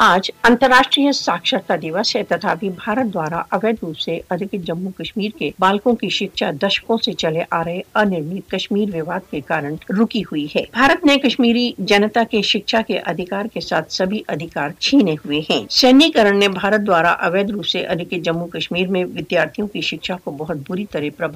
آج انتراشٹری ساکرتا دِوس ہے تتابی بھارت دوارا اویدھ روپ سے جموں کشمیر کے بالکوں کی شکچا دشکوں سے چلے آ رہے انشمیر وکی ہوئی ہے۔ کشمیری جنتا کے شکچھا کے ادھیکار کے ساتھ سبھی ادھکار چھینے ہوئے ہیں۔ سینی کرن نے اویدھ روپ سے ادک جمو کشمیر میں ودارتھیوں کی شکشا کو بہت بری طرح پر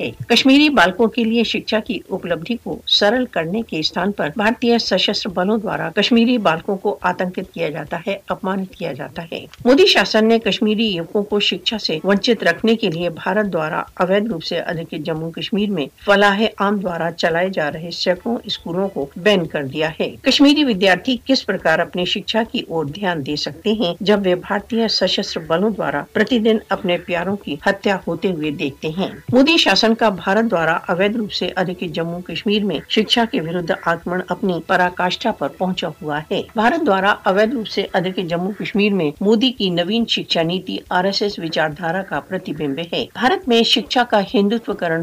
ہے۔ کشمیری بالکوں کے لیے شکشا کی اپلبدھی کو سرل کرنے کے استعمال پر بھارتی سشست بلوں دارا کشمیری بالکوں کو آتکت کیا جائے جاتا ہے اپمانت کیا جاتا ہے۔ مودی شاسن نے کشمیری یوکوں کو شکشا سے ونچت رکھنے کے لیے بھارت دوارا اوید روپ سے ادھکت جموں کشمیر میں فلاح عام دوارا چلائے جا رہے سینکڑوں اسکولوں کو بین کر دیا ہے۔ کشمیری ودیارتھی کس پرکار اپنی شکشا کی اور دھیان دے سکتے ہیں، جب وہ بھارتی سشستر بلوں دوارا پرتی دن اپنے پیاروں کی ہتیا ہوتے ہوئے دیکھتے ہیں۔ مودی شاسن کا بھارت دوارا اویدھ روپ سے ادھکت جموں کشمیر میں شکشا کے ورد آکمن اپنی پراکاشٹا پر پہنچا ہوا ہے۔ بھارت دوارا اویدھ روپ سے ادھر جموں کشمیر میں مودی کی نوین شکشا نیتی آر ایس ایس وچاردھارا کا پرتیبمب ہے۔ بھارت میں شکشا کا ہندوتو کرن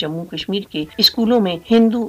جموں کشمیر کے اسکولوں میں ہندو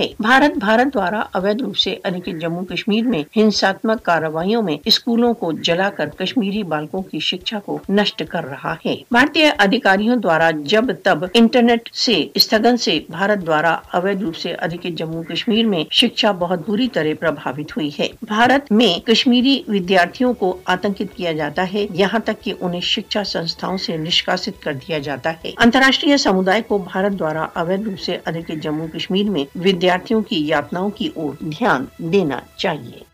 ہے۔ بھارت بھارت دوارا اویدھ روپ سے ادھر جموں کشمیر میں ہنساتمک کاروائیوں میں اسکولوں کو جلا کر کشمیری بالکوں کی شکشا کو نشٹ کر رہا ہے۔ بھارتی ادھیکاریوں دوارا جب تب انٹرنیٹ سے استگن سے بھارت دوارا اوید روپ سے ادھکت جموں کشمیر میں شکشا بہت بری طرح پربھاوت ہوئی ہے۔ بھارت میں کشمیری ودیارتھیوں کو آتنکت کیا جاتا ہے۔ یہاں تک کہ انہیں شکشا سنستھاؤں سے نشکاست کر دیا جاتا ہے۔ انتراشٹریہ سمدائے کو بھارت دوارا اوید روپ سے ادھکت جموں کشمیر میں ودیارتھیوں کی یاتناؤں کی اور دھیان دینا چاہیے۔